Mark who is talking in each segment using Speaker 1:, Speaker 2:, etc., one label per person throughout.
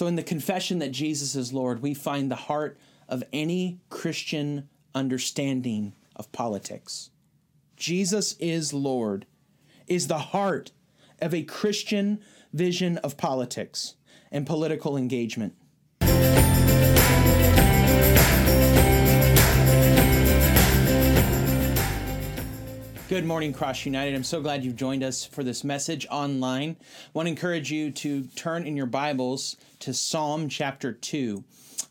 Speaker 1: So, in the confession that Jesus is Lord, we find the heart of any Christian understanding of politics. Jesus is Lord is the heart of a Christian vision of politics and political engagement. Good morning, Cross United. I'm so glad you've joined us for this message online. I want to encourage you to turn in your Bibles to Psalm chapter 2.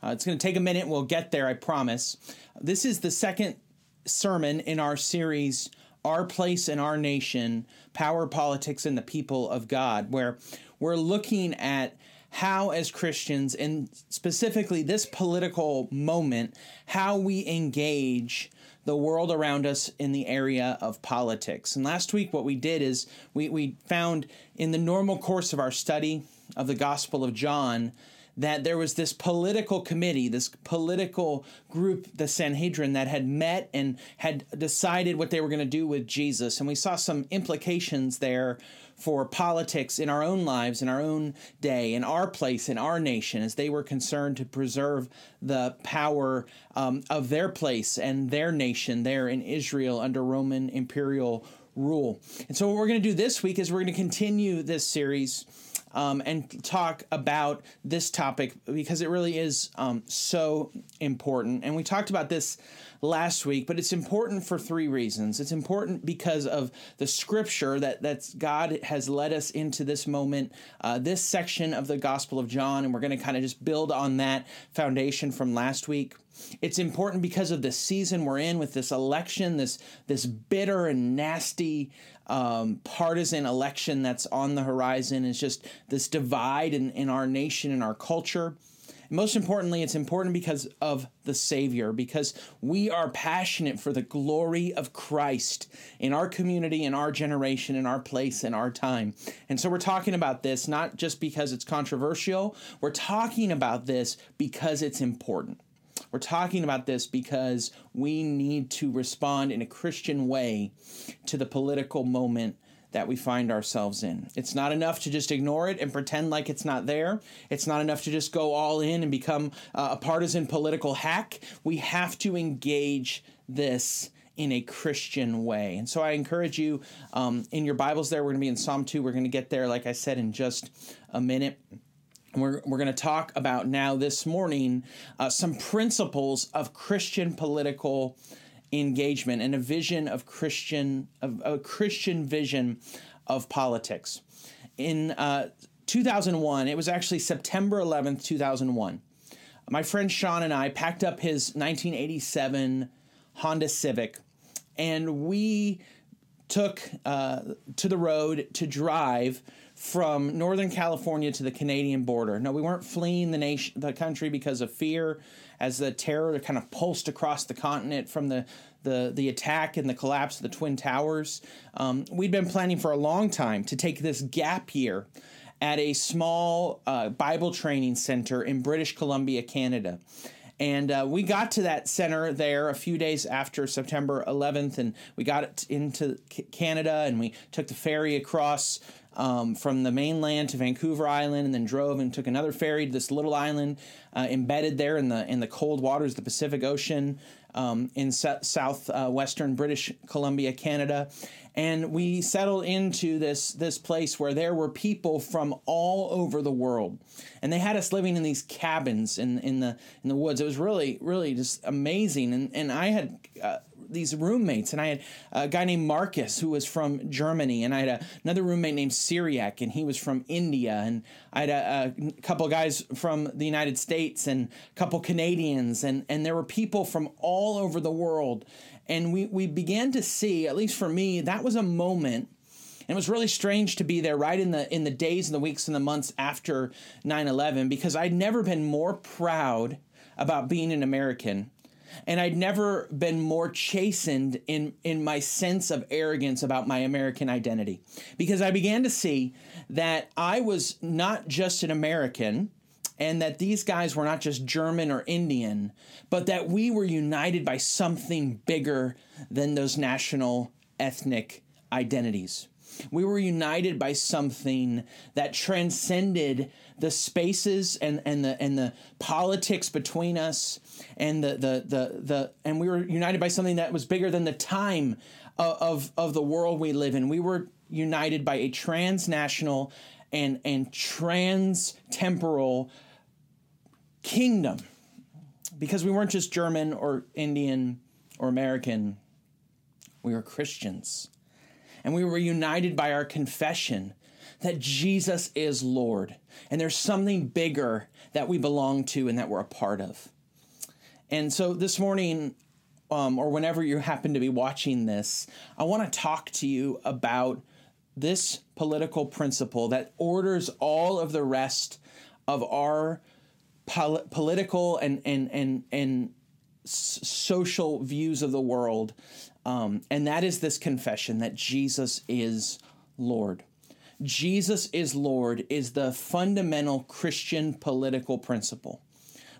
Speaker 1: Uh, it's going to take a minute. We'll get there, I promise. This is the second sermon in our series, Our Place in Our Nation Power, Politics, and the People of God, where we're looking at how, as Christians, and specifically this political moment, how we engage the world around us in the area of politics. And last week, what we did is we, we found in the normal course of our study of the Gospel of John that there was this political committee, this political group, the Sanhedrin, that had met and had decided what they were going to do with Jesus. And we saw some implications there for politics in our own lives, in our own day, in our place, in our nation, as they were concerned to preserve the power um, of their place and their nation there in Israel under Roman imperial rule. And so, what we're going to do this week is we're going to continue this series. Um, and talk about this topic because it really is um, so important. And we talked about this last week, but it's important for three reasons. It's important because of the scripture that that's God has led us into this moment, uh, this section of the Gospel of John, and we're going to kind of just build on that foundation from last week. It's important because of the season we're in with this election, this this bitter and nasty um, partisan election that's on the horizon. Is just this divide in, in our nation and our culture. Most importantly, it's important because of the Savior, because we are passionate for the glory of Christ in our community, in our generation, in our place, in our time. And so we're talking about this not just because it's controversial, we're talking about this because it's important. We're talking about this because we need to respond in a Christian way to the political moment that we find ourselves in. It's not enough to just ignore it and pretend like it's not there. It's not enough to just go all in and become uh, a partisan political hack. We have to engage this in a Christian way. And so I encourage you um, in your Bibles there, we're going to be in Psalm 2. We're going to get there, like I said, in just a minute. We're, we're going to talk about now this morning uh, some principles of Christian political engagement and a vision of Christian of a Christian vision of politics. In uh, 2001, it was actually September 11th, 2001. My friend Sean and I packed up his 1987 Honda Civic, and we took uh, to the road to drive from Northern California to the Canadian border. No, we weren't fleeing the nation, the country because of fear as the terror kind of pulsed across the continent from the the the attack and the collapse of the twin towers. Um, we'd been planning for a long time to take this gap year at a small uh, Bible training center in British Columbia, Canada. And uh, we got to that center there a few days after September 11th, and we got into Canada, and we took the ferry across um, from the mainland to Vancouver Island, and then drove and took another ferry to this little island uh, embedded there in the in the cold waters of the Pacific Ocean um, in southwestern uh, British Columbia, Canada, and we settled into this this place where there were people from all over the world, and they had us living in these cabins in in the in the woods. It was really really just amazing, and and I had. Uh, these roommates, and I had a guy named Marcus who was from Germany, and I had a, another roommate named Cyriac, and he was from India, and I had a, a couple guys from the United States and a couple Canadians, and and there were people from all over the world, and we we began to see, at least for me, that was a moment. And it was really strange to be there right in the in the days and the weeks and the months after 9/11 because I'd never been more proud about being an American and I'd never been more chastened in in my sense of arrogance about my American identity because I began to see that I was not just an American and that these guys were not just German or Indian, but that we were united by something bigger than those national ethnic identities. We were united by something that transcended the spaces and, and the and the politics between us and the the the, the and we were united by something that was bigger than the time of, of, of the world we live in. We were united by a transnational and and trans temporal kingdom because we weren't just German or Indian or American. We were Christians. And we were united by our confession that Jesus is Lord. And there's something bigger that we belong to and that we're a part of. And so this morning, um, or whenever you happen to be watching this, I want to talk to you about this political principle that orders all of the rest of our pol- political and and and and social views of the world, um, and that is this confession that Jesus is Lord. Jesus is Lord is the fundamental Christian political principle.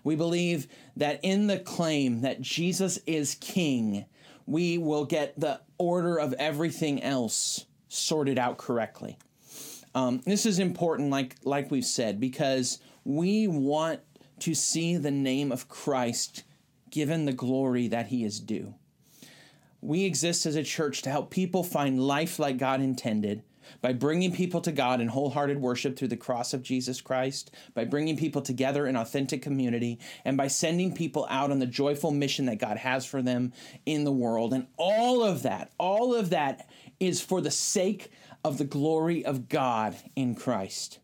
Speaker 1: We believe that in the claim that Jesus is King, we will get the order of everything else sorted out correctly. Um, this is important, like like we've said, because we want to see the name of Christ given the glory that He is due. We exist as a church to help people find life like God intended by bringing people to God in wholehearted worship through the cross of Jesus Christ, by bringing people together in authentic community, and by sending people out on the joyful mission that God has for them in the world. And all of that, all of that is for the sake of the glory of God in Christ.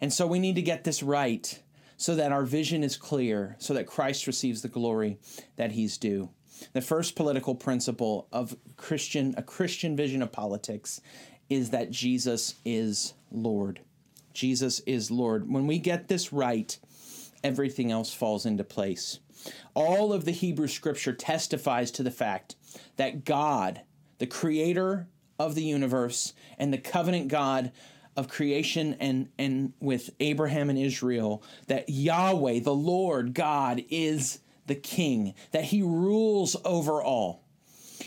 Speaker 1: And so we need to get this right so that our vision is clear, so that Christ receives the glory that he's due. The first political principle of Christian a Christian vision of politics is that Jesus is Lord. Jesus is Lord. When we get this right, everything else falls into place. All of the Hebrew scripture testifies to the fact that God, the creator of the universe and the covenant God of creation and, and with Abraham and Israel, that Yahweh, the Lord God, is the king, that he rules over all.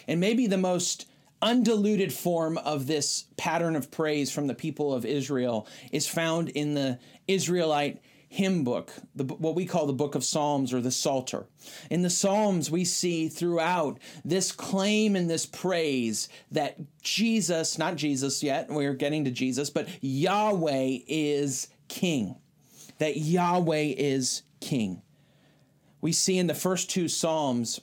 Speaker 1: And maybe the most undiluted form of this pattern of praise from the people of Israel is found in the Israelite hymn book, the, what we call the book of Psalms or the Psalter. In the Psalms, we see throughout this claim and this praise that Jesus, not Jesus yet, we're getting to Jesus, but Yahweh is king. That Yahweh is king. We see in the first two Psalms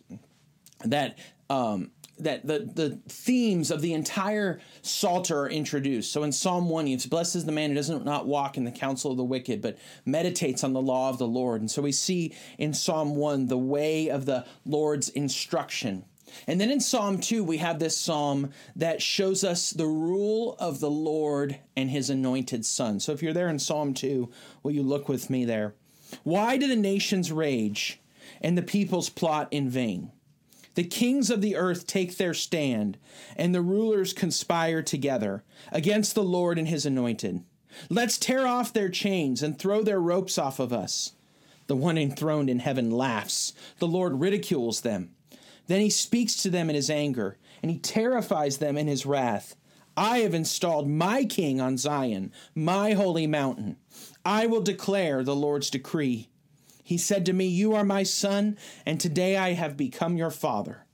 Speaker 1: that um, that the, the themes of the entire Psalter are introduced. So in Psalm 1, it's blessed is the man who doesn't not walk in the counsel of the wicked, but meditates on the law of the Lord. And so we see in Psalm 1 the way of the Lord's instruction. And then in Psalm 2, we have this psalm that shows us the rule of the Lord and his anointed son. So if you're there in Psalm 2, will you look with me there? Why do the nations rage and the peoples plot in vain? The kings of the earth take their stand, and the rulers conspire together against the Lord and his anointed. Let's tear off their chains and throw their ropes off of us. The one enthroned in heaven laughs. The Lord ridicules them. Then he speaks to them in his anger, and he terrifies them in his wrath. I have installed my king on Zion, my holy mountain. I will declare the Lord's decree. He said to me, You are my son, and today I have become your father.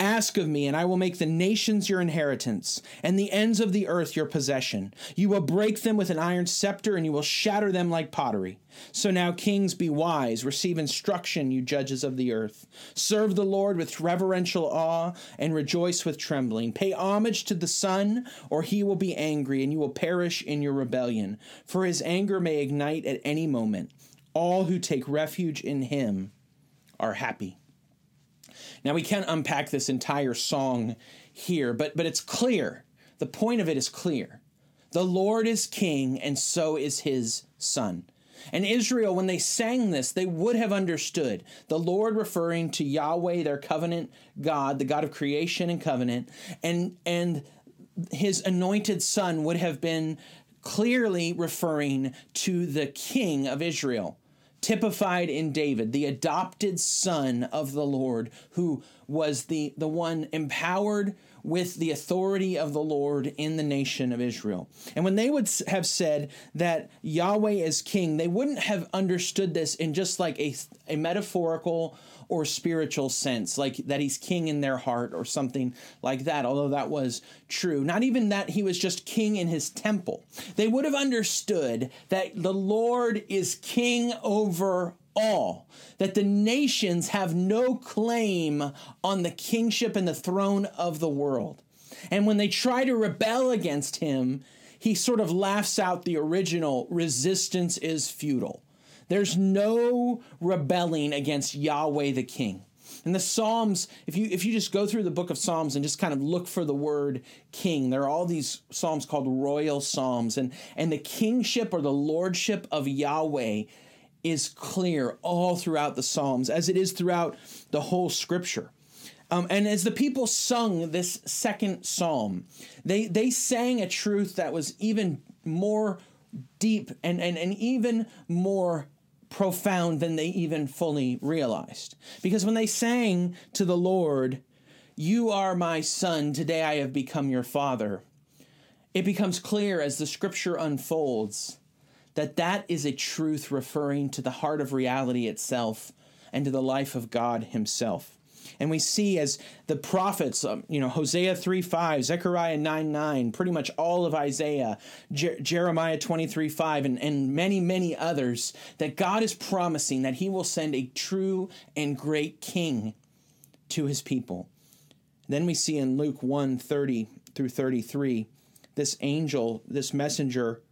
Speaker 1: Ask of me, and I will make the nations your inheritance, and the ends of the earth your possession. You will break them with an iron scepter, and you will shatter them like pottery. So now, kings, be wise, receive instruction, you judges of the earth. Serve the Lord with reverential awe, and rejoice with trembling. Pay homage to the Son, or he will be angry, and you will perish in your rebellion. For his anger may ignite at any moment all who take refuge in him are happy. Now we can't unpack this entire song here, but but it's clear. The point of it is clear. The Lord is king and so is his son. And Israel, when they sang this, they would have understood the Lord referring to Yahweh, their covenant God, the God of creation and covenant, and and his anointed son would have been clearly referring to the king of Israel typified in David, the adopted son of the Lord, who was the, the one empowered with the authority of the Lord in the nation of Israel. And when they would have said that Yahweh is king, they wouldn't have understood this in just like a, a metaphorical or spiritual sense, like that he's king in their heart or something like that, although that was true. Not even that he was just king in his temple. They would have understood that the Lord is king over all, that the nations have no claim on the kingship and the throne of the world. And when they try to rebel against him, he sort of laughs out the original resistance is futile. There's no rebelling against Yahweh the king. And the Psalms, if you if you just go through the book of Psalms and just kind of look for the word king, there are all these psalms called royal psalms and and the kingship or the lordship of Yahweh is clear all throughout the Psalms, as it is throughout the whole scripture. Um, and as the people sung this second psalm, they, they sang a truth that was even more deep and, and, and even more profound than they even fully realized. Because when they sang to the Lord, You are my son, today I have become your father, it becomes clear as the scripture unfolds that that is a truth referring to the heart of reality itself and to the life of God himself. And we see as the prophets, um, you know, Hosea 3 5, Zechariah 9 9, pretty much all of Isaiah, Jer- Jeremiah 23 5, and, and many, many others, that God is promising that he will send a true and great king to his people. Then we see in Luke 1 30 through 33, this angel, this messenger,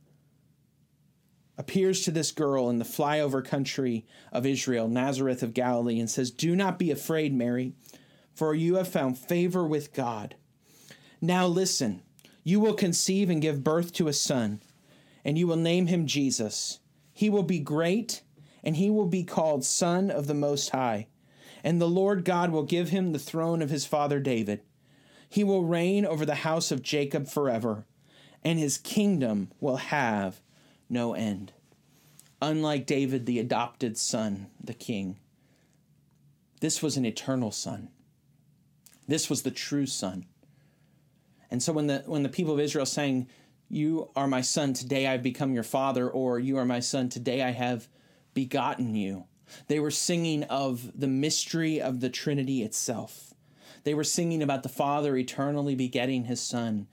Speaker 1: appears to this girl in the flyover country of Israel, Nazareth of Galilee, and says, Do not be afraid, Mary, for you have found favor with God. Now listen, you will conceive and give birth to a son, and you will name him Jesus. He will be great, and he will be called Son of the Most High. And the Lord God will give him the throne of his father David. He will reign over the house of Jacob forever, and his kingdom will have no end. Unlike David, the adopted son, the king, this was an eternal son. This was the true son. And so when the when the people of Israel sang, "You are my son; today I've become your father," or "You are my son; today I have begotten you," they were singing of the mystery of the Trinity itself. They were singing about the Father eternally begetting His Son,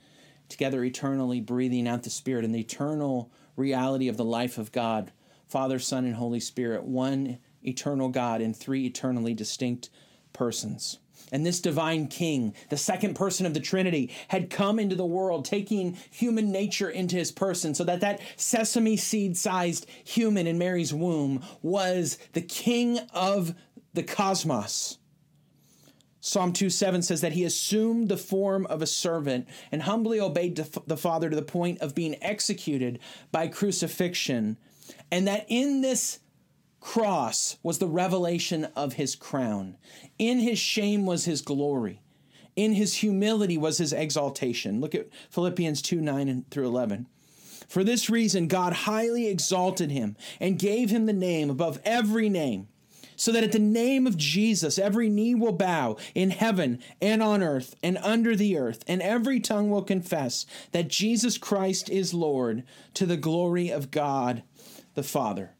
Speaker 1: together eternally breathing out the Spirit, and the eternal reality of the life of God Father, Son, and Holy Spirit, one eternal God in three eternally distinct persons. And this divine king, the second person of the Trinity, had come into the world, taking human nature into his person, so that that sesame seed sized human in Mary's womb was the king of the cosmos. Psalm 2 7 says that he assumed the form of a servant and humbly obeyed the Father to the point of being executed by crucifixion. And that in this cross was the revelation of his crown. In his shame was his glory. In his humility was his exaltation. Look at Philippians 2 9 through 11. For this reason, God highly exalted him and gave him the name above every name so that at the name of Jesus every knee will bow in heaven and on earth and under the earth, and every tongue will confess that Jesus Christ is Lord to the glory of God the Father.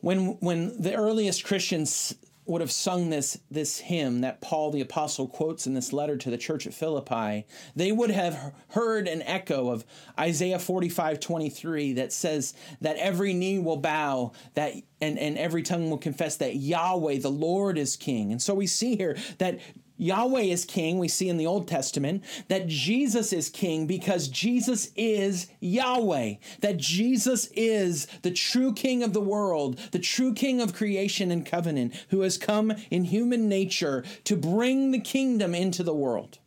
Speaker 1: When, when the earliest Christians would have sung this, this hymn that Paul the Apostle quotes in this letter to the church at Philippi, they would have heard an echo of Isaiah 45 23 that says that every knee will bow that and, and every tongue will confess that Yahweh, the Lord, is king. And so we see here that Yahweh is king, we see in the Old Testament, that Jesus is king because Jesus is Yahweh, that Jesus is the true king of the world, the true king of creation and covenant, who has come in human nature to bring the kingdom into the world.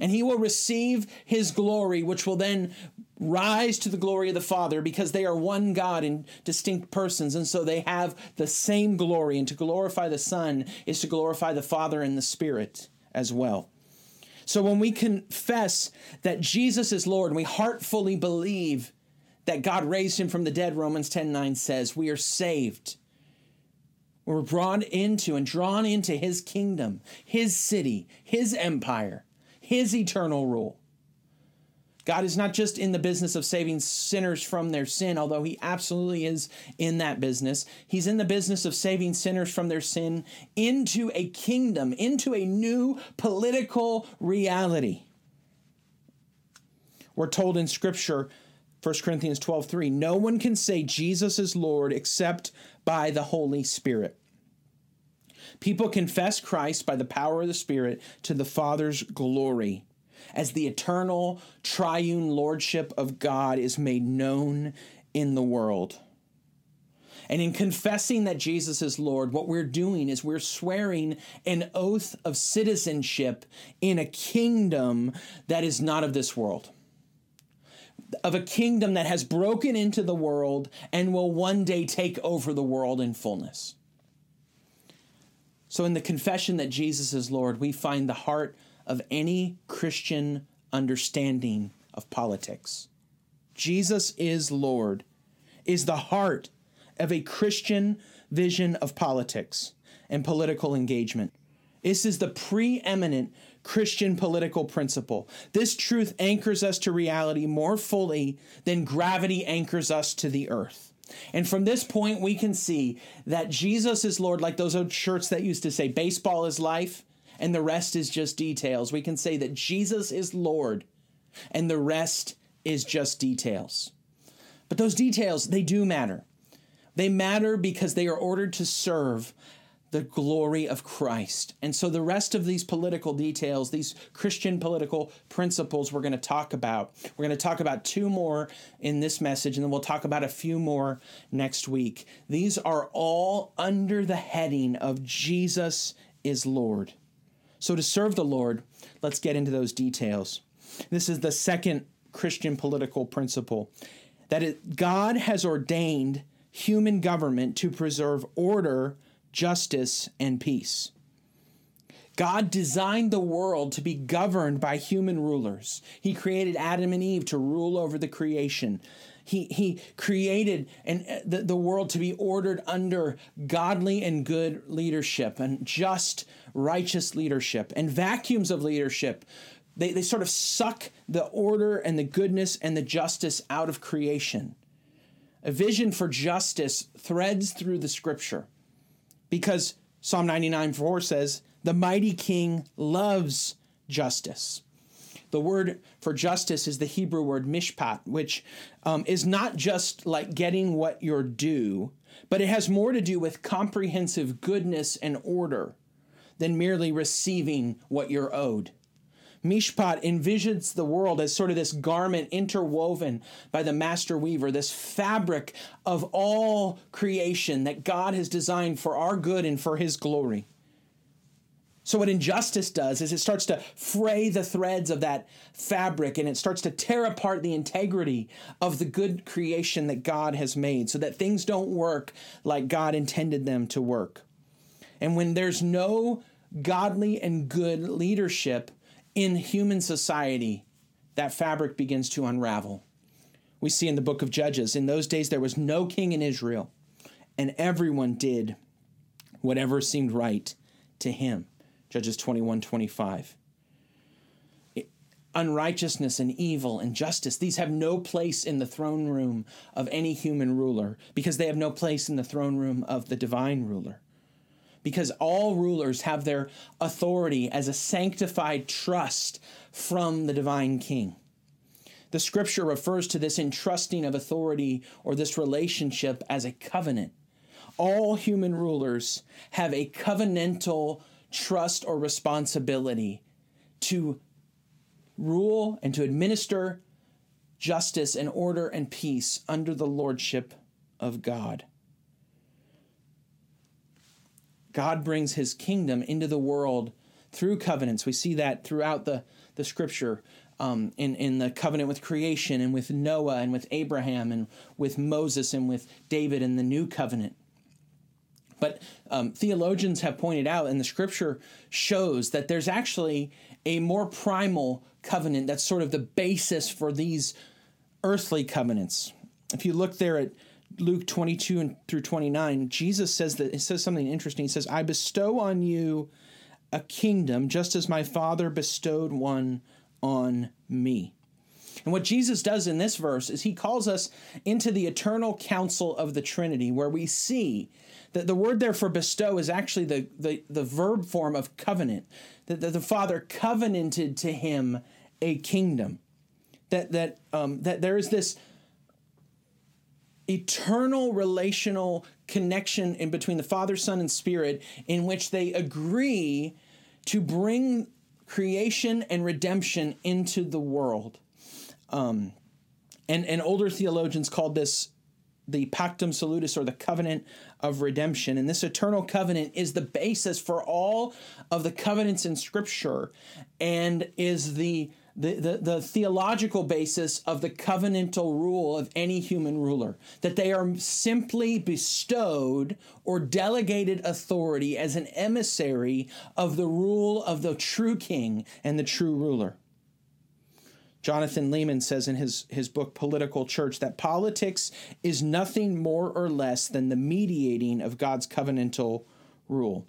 Speaker 1: And he will receive his glory, which will then rise to the glory of the Father because they are one God in distinct persons, and so they have the same glory. And to glorify the Son is to glorify the Father and the Spirit as well. So when we confess that Jesus is Lord and we heartfully believe that God raised him from the dead, Romans 10 9 says, we are saved. We're brought into and drawn into his kingdom, his city, his empire his eternal rule. God is not just in the business of saving sinners from their sin, although he absolutely is in that business. He's in the business of saving sinners from their sin into a kingdom, into a new political reality. We're told in scripture 1 Corinthians 12 3. No one can say Jesus is Lord except by the Holy Spirit. People confess Christ by the power of the Spirit to the Father's glory as the eternal triune lordship of God is made known in the world. And in confessing that Jesus is Lord, what we're doing is we're swearing an oath of citizenship in a kingdom that is not of this world of a kingdom that has broken into the world and will one day take over the world in fullness. So, in the confession that Jesus is Lord, we find the heart of any Christian understanding of politics. Jesus is Lord, is the heart of a Christian vision of politics and political engagement. This is the preeminent Christian political principle. This truth anchors us to reality more fully than gravity anchors us to the earth. And from this point, we can see that Jesus is Lord, like those old shirts that used to say, baseball is life and the rest is just details. We can say that Jesus is Lord and the rest is just details. But those details, they do matter. They matter because they are ordered to serve the glory of Christ. And so the rest of these political details, these Christian political principles we're going to talk about. We're going to talk about two more in this message and then we'll talk about a few more next week. These are all under the heading of Jesus is Lord. So to serve the Lord, let's get into those details. This is the second Christian political principle that it, God has ordained human government to preserve order justice, and peace. God designed the world to be governed by human rulers. He created Adam and Eve to rule over the creation. He, he created uh, the, the world to be ordered under godly and good leadership and just, righteous leadership and vacuums of leadership. They, they sort of suck the order and the goodness and the justice out of creation. A vision for justice threads through the scripture because Psalm 99 4 says, The mighty king loves justice. The word for justice is the Hebrew word mishpat, which um, is not just like getting what you're due, but it has more to do with comprehensive goodness and order than merely receiving what you're owed. Mishpat envisions the world as sort of this garment interwoven by the master weaver, this fabric of all creation that God has designed for our good and for his glory. So, what injustice does is it starts to fray the threads of that fabric and it starts to tear apart the integrity of the good creation that God has made so that things don't work like God intended them to work. And when there's no godly and good leadership, in human society, that fabric begins to unravel. We see in the book of Judges, in those days there was no king in Israel, and everyone did whatever seemed right to him. Judges 21 25. Unrighteousness and evil and justice, these have no place in the throne room of any human ruler because they have no place in the throne room of the divine ruler because all rulers have their authority as a sanctified trust from the divine king. The scripture refers to this entrusting of authority or this relationship as a covenant. All human rulers have a covenantal trust or responsibility to rule and to administer justice and order and peace under the lordship of God. God brings his kingdom into the world through covenants. We see that throughout the, the scripture. Um, in, in the covenant with creation and with Noah and with Abraham and with Moses and with David in the new covenant. But um, theologians have pointed out, and the scripture shows that there's actually a more primal covenant that's sort of the basis for these earthly covenants. If you look there at Luke 22 and through 29, Jesus says that it says something interesting. He says, I bestow on you a kingdom, just as my Father bestowed one on me. And what Jesus does in this verse is he calls us into the eternal council of the Trinity, where we see that the word there for bestow is actually the, the, the verb form of covenant, that, that the Father covenanted to him a kingdom. That, that, um, that there is this eternal relational connection in between the Father, Son, and Spirit in which they agree to bring creation and redemption into the world. Um, and, and older theologians called this the pactum salutis or the covenant of redemption. And this eternal covenant is the basis for all of the covenants in Scripture and is the the, the, the, theological basis of the covenantal rule of any human ruler, that they are simply bestowed or delegated authority as an emissary of the rule of the true king and the true ruler. Jonathan Leeman says in his, his book Political Church that politics is nothing more or less than the mediating of God's covenantal rule.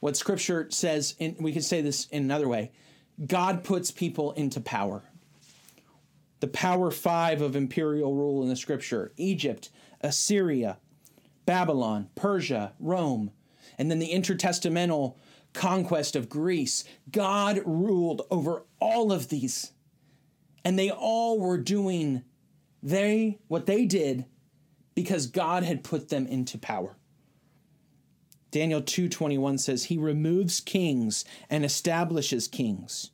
Speaker 1: What scripture says, in, we could say this in another way God puts people into power. The power five of imperial rule in the scripture Egypt, Assyria, Babylon, Persia, Rome, and then the intertestamental conquest of Greece. God ruled over all of these. And they all were doing they what they did because God had put them into power. Daniel 2:21 says he removes kings and establishes kings.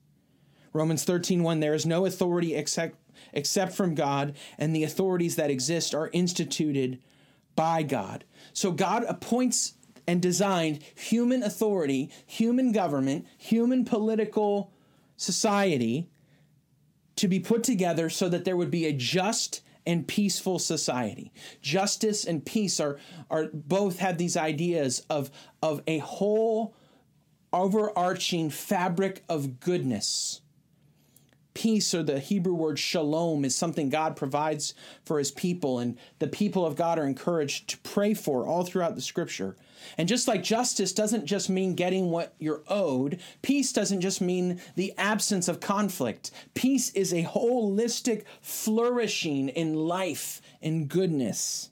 Speaker 1: Romans 13:1 there is no authority except except from God and the authorities that exist are instituted by God. So God appoints and designed human authority, human government, human political society to be put together so that there would be a just and peaceful society. Justice and peace are, are both have these ideas of, of a whole overarching fabric of goodness. Peace, or the Hebrew word shalom, is something God provides for his people, and the people of God are encouraged to pray for all throughout the scripture. And just like justice doesn't just mean getting what you're owed, peace doesn't just mean the absence of conflict. Peace is a holistic flourishing in life and goodness.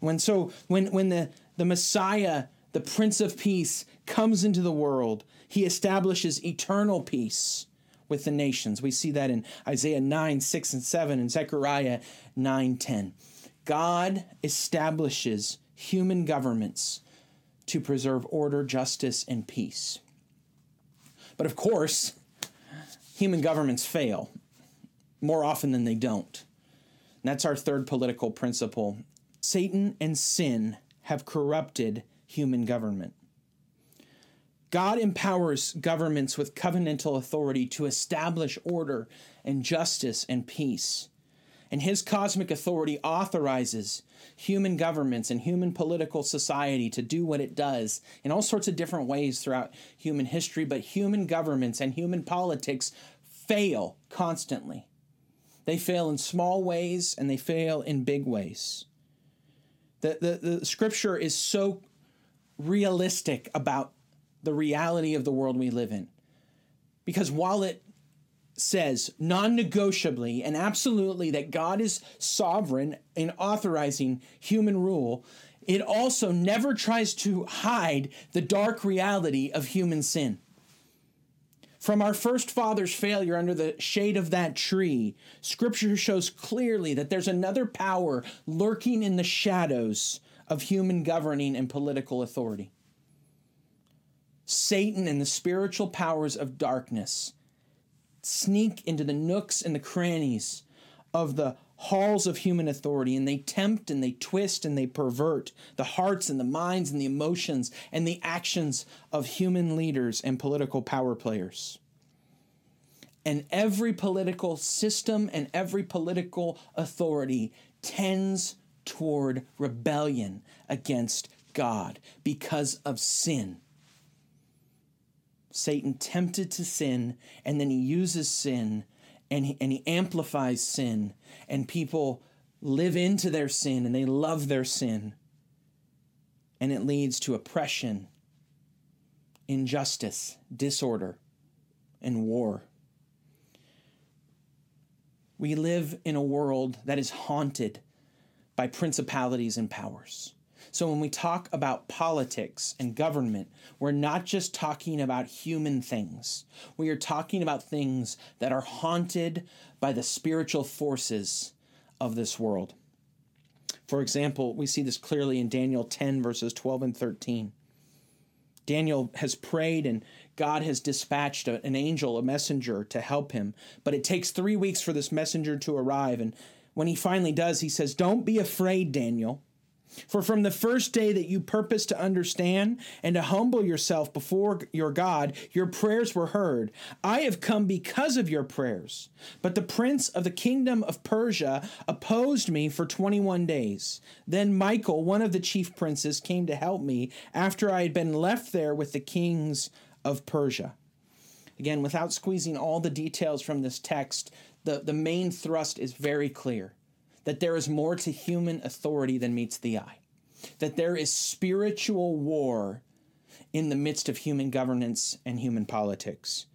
Speaker 1: When so when when the, the Messiah, the Prince of Peace, comes into the world, he establishes eternal peace with the nations. We see that in Isaiah 9, 6, and 7, and Zechariah 9, 10. God establishes human governments to preserve order, justice, and peace. But of course, human governments fail more often than they don't. And that's our third political principle. Satan and sin have corrupted human government. God empowers governments with covenantal authority to establish order and justice and peace. And his cosmic authority authorizes human governments and human political society to do what it does in all sorts of different ways throughout human history, but human governments and human politics fail constantly. They fail in small ways and they fail in big ways. The, the, the scripture is so realistic about the reality of the world we live in. Because while it says non negotiably and absolutely that God is sovereign in authorizing human rule, it also never tries to hide the dark reality of human sin. From our first father's failure under the shade of that tree, Scripture shows clearly that there's another power lurking in the shadows of human governing and political authority. Satan and the spiritual powers of darkness sneak into the nooks and the crannies of the halls of human authority and they tempt and they twist and they pervert the hearts and the minds and the emotions and the actions of human leaders and political power players. And every political system and every political authority tends toward rebellion against God because of sin. Satan tempted to sin, and then he uses sin and he, and he amplifies sin, and people live into their sin and they love their sin. And it leads to oppression injustice, disorder, and war. We live in a world that is haunted by principalities and powers. So when we talk about politics and government, we're not just talking about human things. We are talking about things that are haunted by the spiritual forces of this world. For example, we see this clearly in Daniel 10, verses 12 and 13. Daniel has prayed and God has dispatched an angel, a messenger, to help him. But it takes three weeks for this messenger to arrive. And when he finally does, he says, Don't be afraid, Daniel. For from the first day that you purposed to understand and to humble yourself before your God, your prayers were heard. I have come because of your prayers. But the prince of the kingdom of Persia opposed me for 21 days. Then Michael, one of the chief princes, came to help me after I had been left there with the kings of Persia. Again, without squeezing all the details from this text, the, the main thrust is very clear that there is more to human authority than meets the eye, that there is spiritual war in the midst of human governance and human politics.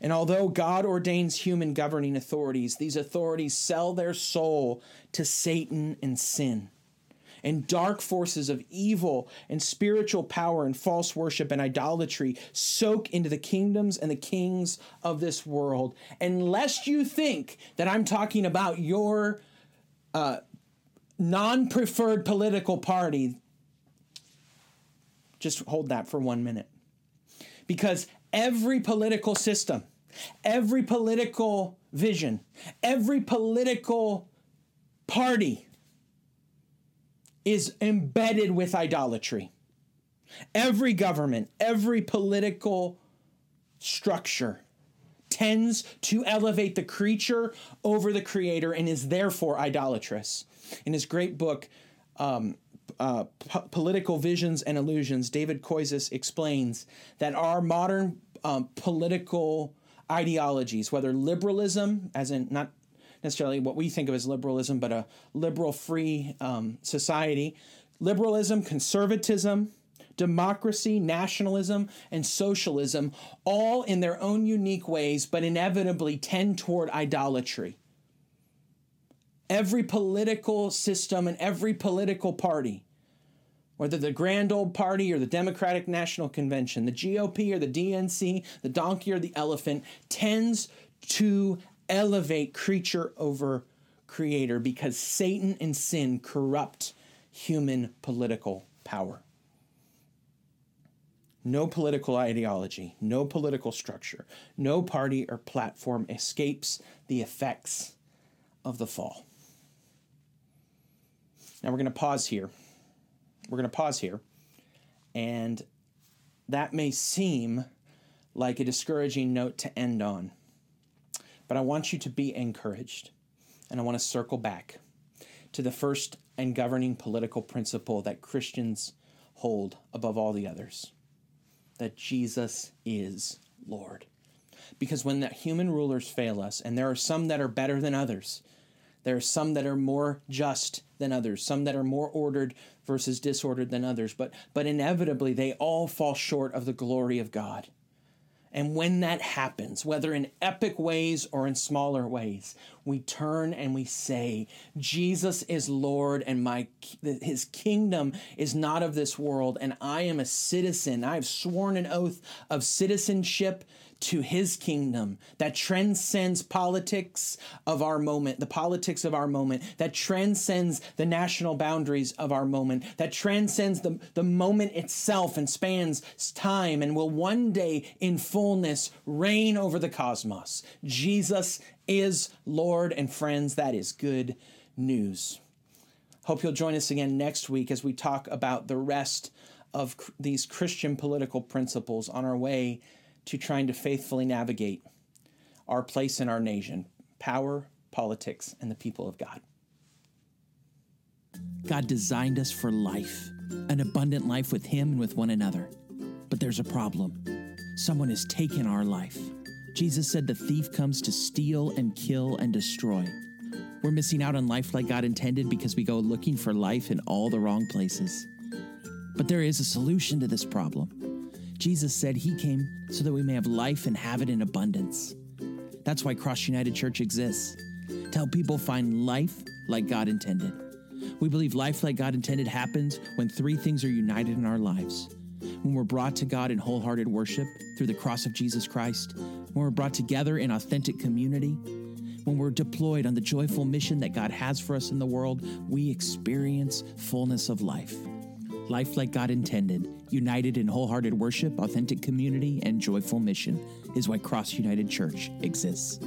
Speaker 1: And although God ordains human governing authorities, these authorities sell their soul to Satan and sin. And dark forces of evil and spiritual power and false worship and idolatry soak into the kingdoms and the kings of this world. And lest you think that I'm talking about your uh, non preferred political party, just hold that for one minute. Because every political system, every political vision, every political party is embedded with idolatry. Every government, every political structure tends to elevate the creature over the creator and is therefore idolatrous. In his great book, um, uh, P- Political Visions and Illusions, David Koyzis explains that our modern um, political ideologies, whether liberalism, as in not necessarily what we think of as liberalism, but a liberal free um, society, liberalism, conservatism, democracy, nationalism, and socialism, all in their own unique ways, but inevitably tend toward idolatry. Every political system and every political party, whether the Grand Old Party or the Democratic National Convention, the GOP or the DNC, the donkey or the elephant, tends to elevate creature over creator because Satan and sin corrupt human political power. No political ideology, no political structure, no party or platform escapes the effects of the fall. Now we're going to pause here. We're going to pause here. And that may seem like a discouraging note to end on. But I want you to be encouraged. And I want to circle back to the first and governing political principle that Christians hold above all the others that Jesus is Lord. Because when the human rulers fail us, and there are some that are better than others, there are some that are more just than others, some that are more ordered versus disordered than others, but, but inevitably they all fall short of the glory of God. And when that happens, whether in epic ways or in smaller ways, we turn and we say, Jesus is Lord and my his kingdom is not of this world and I am a citizen. I have sworn an oath of citizenship to his kingdom that transcends politics of our moment, the politics of our moment, that transcends the national boundaries of our moment, that transcends the, the moment itself and spans time and will one day in fullness reign over the cosmos. Jesus is Lord, and friends, that is good news. Hope you'll join us again next week as we talk about the rest of these Christian political principles on our way to trying to faithfully navigate our place in our nation power, politics, and the people of God.
Speaker 2: God designed us for life, an abundant life with Him and with one another. But there's a problem. Someone has taken our life. Jesus said the thief comes to steal and kill and destroy. We're missing out on life like God intended because we go looking for life in all the wrong places. But there is a solution to this problem. Jesus said he came so that we may have life and have it in abundance. That's why Cross United Church exists to help people find life like God intended. We believe life like God intended happens when three things are united in our lives when we're brought to God in wholehearted worship through the cross of Jesus Christ, when we're brought together in authentic community, when we're deployed on the joyful mission that God has for us in the world, we experience fullness of life. Life like God intended, united in wholehearted worship, authentic community, and joyful mission is why Cross United Church exists.